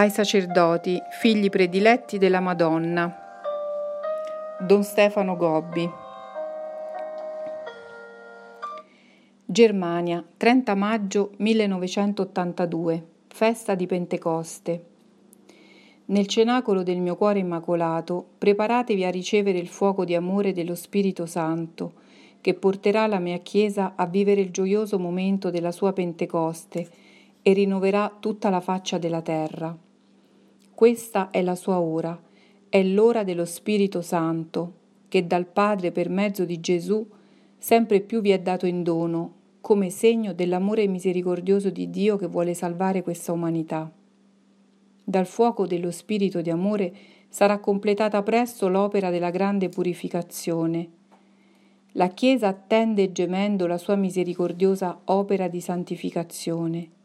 ai sacerdoti, figli prediletti della Madonna. Don Stefano Gobbi. Germania, 30 maggio 1982, festa di Pentecoste. Nel cenacolo del mio cuore immacolato, preparatevi a ricevere il fuoco di amore dello Spirito Santo, che porterà la mia Chiesa a vivere il gioioso momento della sua Pentecoste e rinnoverà tutta la faccia della terra. Questa è la sua ora, è l'ora dello Spirito Santo, che dal Padre per mezzo di Gesù sempre più vi è dato in dono, come segno dell'amore misericordioso di Dio che vuole salvare questa umanità. Dal fuoco dello Spirito di amore sarà completata presto l'opera della grande purificazione. La Chiesa attende gemendo la sua misericordiosa opera di santificazione.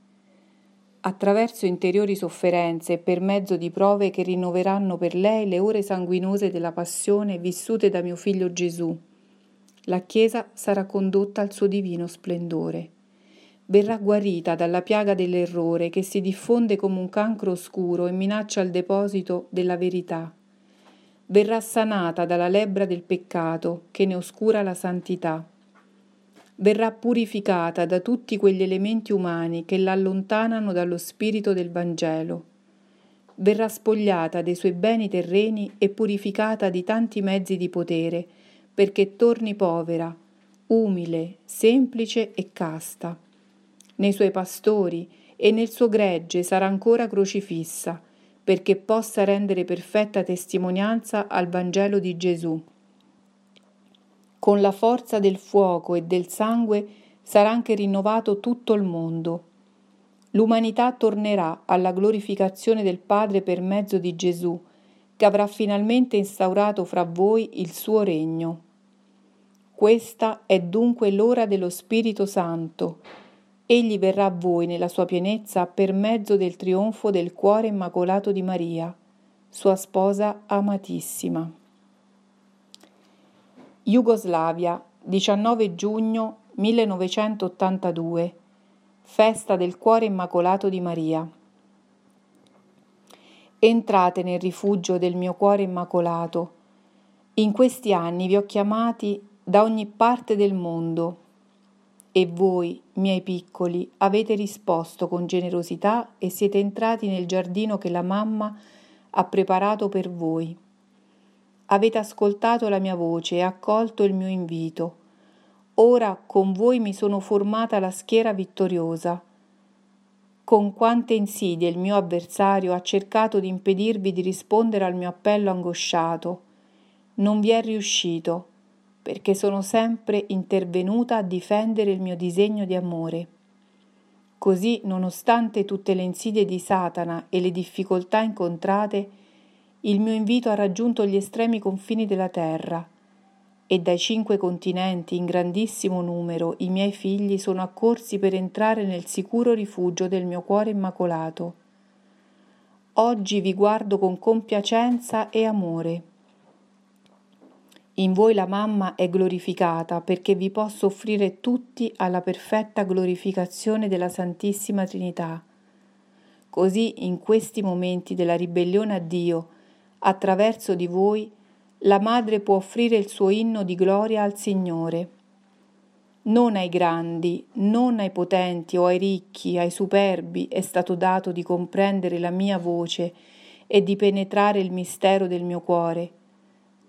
Attraverso interiori sofferenze e per mezzo di prove che rinnoveranno per lei le ore sanguinose della passione vissute da mio figlio Gesù, la Chiesa sarà condotta al suo divino splendore verrà guarita dalla piaga dell'errore che si diffonde come un cancro oscuro e minaccia il deposito della verità. Verrà sanata dalla lebbra del peccato che ne oscura la santità. Verrà purificata da tutti quegli elementi umani che l'allontanano dallo spirito del Vangelo. Verrà spogliata dei suoi beni terreni e purificata di tanti mezzi di potere, perché torni povera, umile, semplice e casta nei suoi pastori e nel suo gregge sarà ancora crocifissa, perché possa rendere perfetta testimonianza al Vangelo di Gesù. Con la forza del fuoco e del sangue sarà anche rinnovato tutto il mondo. L'umanità tornerà alla glorificazione del Padre per mezzo di Gesù, che avrà finalmente instaurato fra voi il suo regno. Questa è dunque l'ora dello Spirito Santo, Egli verrà a voi nella sua pienezza per mezzo del trionfo del cuore immacolato di Maria, sua sposa amatissima. Jugoslavia, 19 giugno 1982, festa del cuore immacolato di Maria. Entrate nel rifugio del mio cuore immacolato. In questi anni vi ho chiamati da ogni parte del mondo e voi, miei piccoli, avete risposto con generosità e siete entrati nel giardino che la mamma ha preparato per voi. Avete ascoltato la mia voce e accolto il mio invito. Ora con voi mi sono formata la schiera vittoriosa. Con quante insidie il mio avversario ha cercato di impedirvi di rispondere al mio appello angosciato. Non vi è riuscito perché sono sempre intervenuta a difendere il mio disegno di amore. Così, nonostante tutte le insidie di Satana e le difficoltà incontrate, il mio invito ha raggiunto gli estremi confini della terra e dai cinque continenti in grandissimo numero i miei figli sono accorsi per entrare nel sicuro rifugio del mio cuore immacolato. Oggi vi guardo con compiacenza e amore in voi la mamma è glorificata perché vi posso offrire tutti alla perfetta glorificazione della Santissima Trinità. Così in questi momenti della ribellione a Dio, attraverso di voi, la Madre può offrire il suo inno di gloria al Signore. Non ai grandi, non ai potenti o ai ricchi, ai superbi è stato dato di comprendere la mia voce e di penetrare il mistero del mio cuore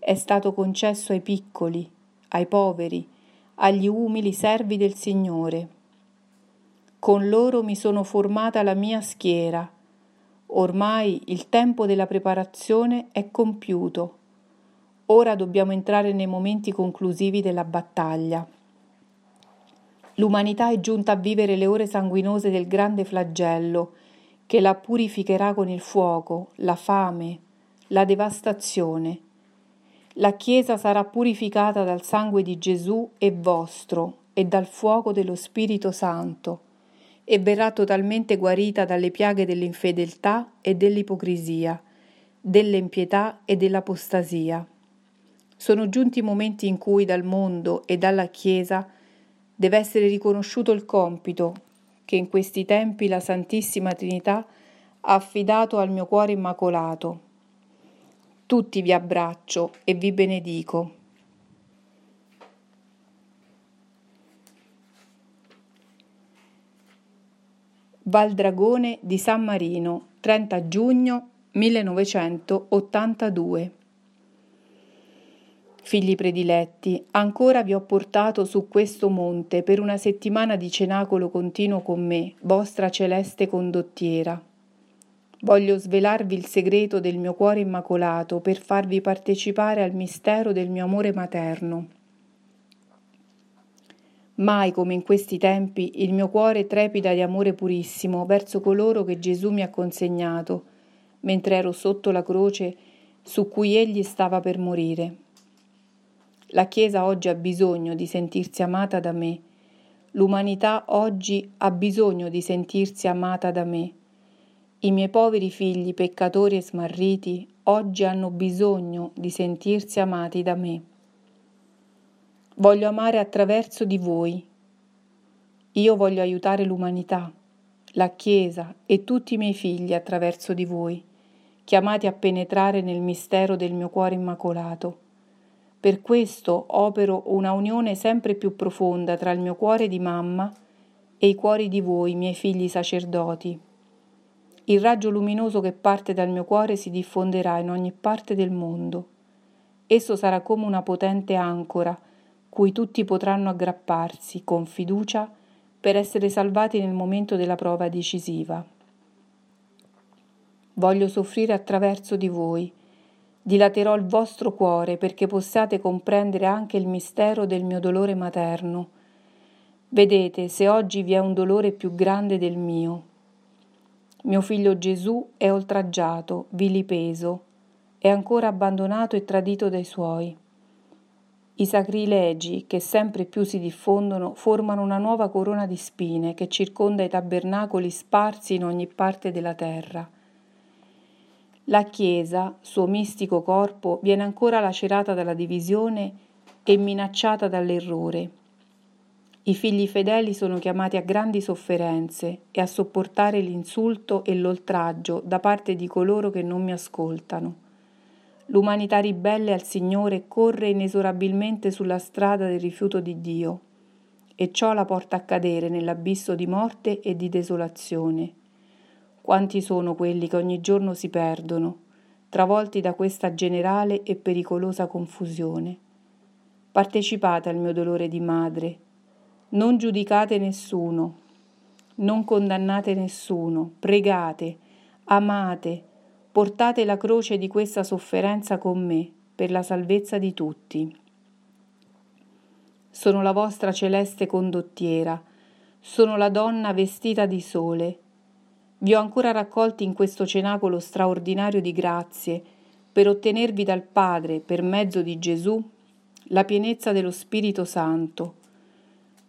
è stato concesso ai piccoli, ai poveri, agli umili servi del Signore. Con loro mi sono formata la mia schiera. Ormai il tempo della preparazione è compiuto. Ora dobbiamo entrare nei momenti conclusivi della battaglia. L'umanità è giunta a vivere le ore sanguinose del grande flagello che la purificherà con il fuoco, la fame, la devastazione la Chiesa sarà purificata dal sangue di Gesù e vostro e dal fuoco dello Spirito Santo e verrà totalmente guarita dalle piaghe dell'infedeltà e dell'ipocrisia, dell'impietà e dell'apostasia. Sono giunti i momenti in cui dal mondo e dalla Chiesa deve essere riconosciuto il compito che in questi tempi la Santissima Trinità affidato al mio cuore immacolato. Tutti vi abbraccio e vi benedico. Valdragone di San Marino, 30 giugno 1982. Figli prediletti, ancora vi ho portato su questo monte per una settimana di cenacolo continuo con me, vostra celeste condottiera. Voglio svelarvi il segreto del mio cuore immacolato per farvi partecipare al mistero del mio amore materno. Mai come in questi tempi il mio cuore trepida di amore purissimo verso coloro che Gesù mi ha consegnato, mentre ero sotto la croce su cui egli stava per morire. La Chiesa oggi ha bisogno di sentirsi amata da me. L'umanità oggi ha bisogno di sentirsi amata da me. I miei poveri figli peccatori e smarriti oggi hanno bisogno di sentirsi amati da me. Voglio amare attraverso di voi. Io voglio aiutare l'umanità, la Chiesa e tutti i miei figli attraverso di voi, chiamati a penetrare nel mistero del mio cuore immacolato. Per questo opero una unione sempre più profonda tra il mio cuore di mamma e i cuori di voi, miei figli sacerdoti. Il raggio luminoso che parte dal mio cuore si diffonderà in ogni parte del mondo. Esso sarà come una potente ancora cui tutti potranno aggrapparsi con fiducia per essere salvati nel momento della prova decisiva. Voglio soffrire attraverso di voi. Dilaterò il vostro cuore perché possiate comprendere anche il mistero del mio dolore materno. Vedete se oggi vi è un dolore più grande del mio. Mio figlio Gesù è oltraggiato, vilipeso, è ancora abbandonato e tradito dai suoi. I sacrilegi che sempre più si diffondono formano una nuova corona di spine che circonda i tabernacoli sparsi in ogni parte della terra. La Chiesa, suo mistico corpo, viene ancora lacerata dalla divisione e minacciata dall'errore. I figli fedeli sono chiamati a grandi sofferenze e a sopportare l'insulto e l'oltraggio da parte di coloro che non mi ascoltano. L'umanità ribelle al Signore corre inesorabilmente sulla strada del rifiuto di Dio e ciò la porta a cadere nell'abisso di morte e di desolazione. Quanti sono quelli che ogni giorno si perdono, travolti da questa generale e pericolosa confusione. Partecipate al mio dolore di madre, non giudicate nessuno, non condannate nessuno, pregate, amate, portate la croce di questa sofferenza con me per la salvezza di tutti. Sono la vostra celeste condottiera, sono la donna vestita di sole. Vi ho ancora raccolti in questo cenacolo straordinario di grazie per ottenervi dal Padre, per mezzo di Gesù, la pienezza dello Spirito Santo.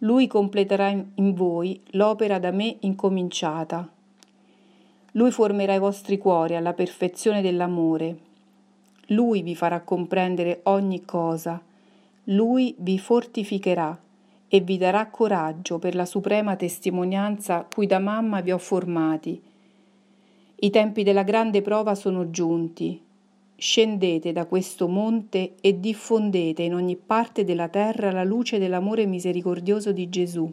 Lui completerà in voi l'opera da me incominciata lui formerà i vostri cuori alla perfezione dell'amore. Lui vi farà comprendere ogni cosa. Lui vi fortificherà e vi darà coraggio per la suprema testimonianza cui da mamma vi ho formati. I tempi della grande prova sono giunti. Scendete da questo monte e diffondete in ogni parte della terra la luce dell'amore misericordioso di Gesù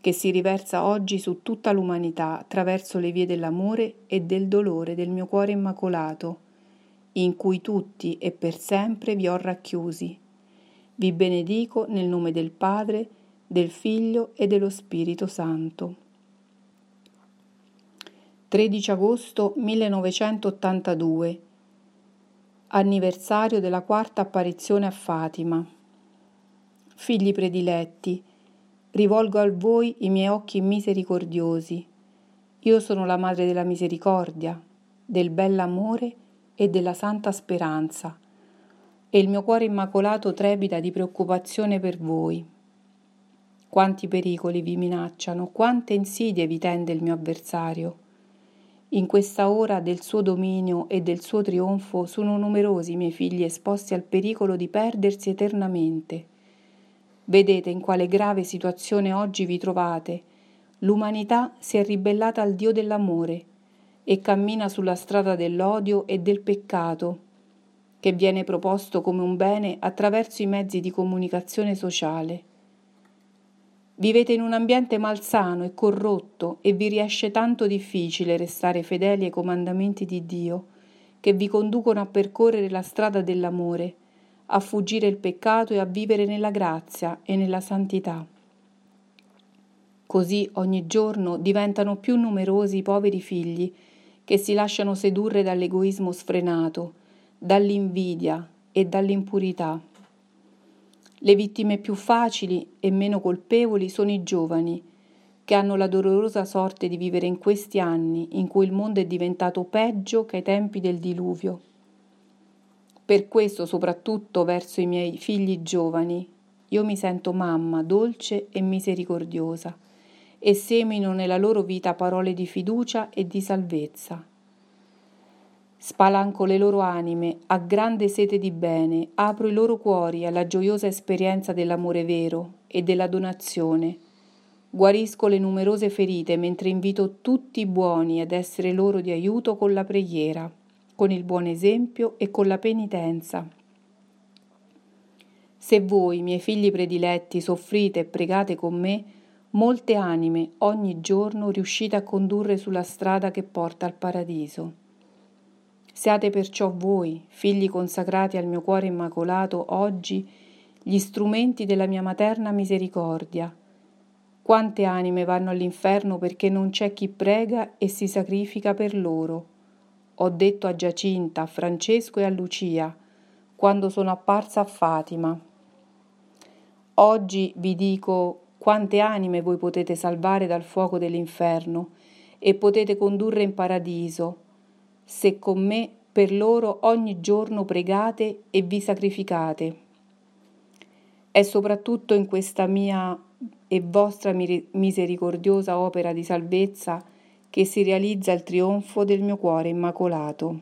che si riversa oggi su tutta l'umanità attraverso le vie dell'amore e del dolore del mio cuore immacolato, in cui tutti e per sempre vi ho racchiusi. Vi benedico nel nome del Padre, del Figlio e dello Spirito Santo. 13 agosto 1982 Anniversario della quarta apparizione a Fatima. Figli prediletti, rivolgo a voi i miei occhi misericordiosi. Io sono la madre della misericordia, del bell'amore e della santa speranza, e il mio cuore immacolato trepida di preoccupazione per voi. Quanti pericoli vi minacciano, quante insidie vi tende il mio avversario. In questa ora del suo dominio e del suo trionfo sono numerosi i miei figli esposti al pericolo di perdersi eternamente Vedete in quale grave situazione oggi vi trovate. L'umanità si è ribellata al Dio dell'amore e cammina sulla strada dell'odio e del peccato, che viene proposto come un bene attraverso i mezzi di comunicazione sociale. Vivete in un ambiente malsano e corrotto e vi riesce tanto difficile restare fedeli ai comandamenti di Dio, che vi conducono a percorrere la strada dell'amore, a fuggire il peccato e a vivere nella grazia e nella santità. Così ogni giorno diventano più numerosi i poveri figli che si lasciano sedurre dall'egoismo sfrenato, dall'invidia e dall'impurità. Le vittime più facili e meno colpevoli sono i giovani, che hanno la dolorosa sorte di vivere in questi anni in cui il mondo è diventato peggio che ai tempi del diluvio. Per questo, soprattutto verso i miei figli giovani, io mi sento mamma dolce e misericordiosa e semino nella loro vita parole di fiducia e di salvezza. Spalanco le loro anime a grande sete di bene, apro i loro cuori alla gioiosa esperienza dell'amore vero e della donazione. Guarisco le numerose ferite mentre invito tutti i buoni ad essere loro di aiuto con la preghiera, con il buon esempio e con la penitenza. Se voi, miei figli prediletti, soffrite e pregate con me, molte anime ogni giorno riuscite a condurre sulla strada che porta al paradiso. Siate perciò voi, figli consacrati al mio cuore immacolato, oggi gli strumenti della mia materna misericordia. Quante anime vanno all'inferno perché non c'è chi prega e si sacrifica per loro. Ho detto a Giacinta, a Francesco e a Lucia, quando sono apparsa a Fatima. Oggi vi dico quante anime voi potete salvare dal fuoco dell'inferno e potete condurre in paradiso se con me per loro ogni giorno pregate e vi sacrificate. È soprattutto in questa mia e vostra misericordiosa opera di salvezza che si realizza il trionfo del mio cuore immacolato.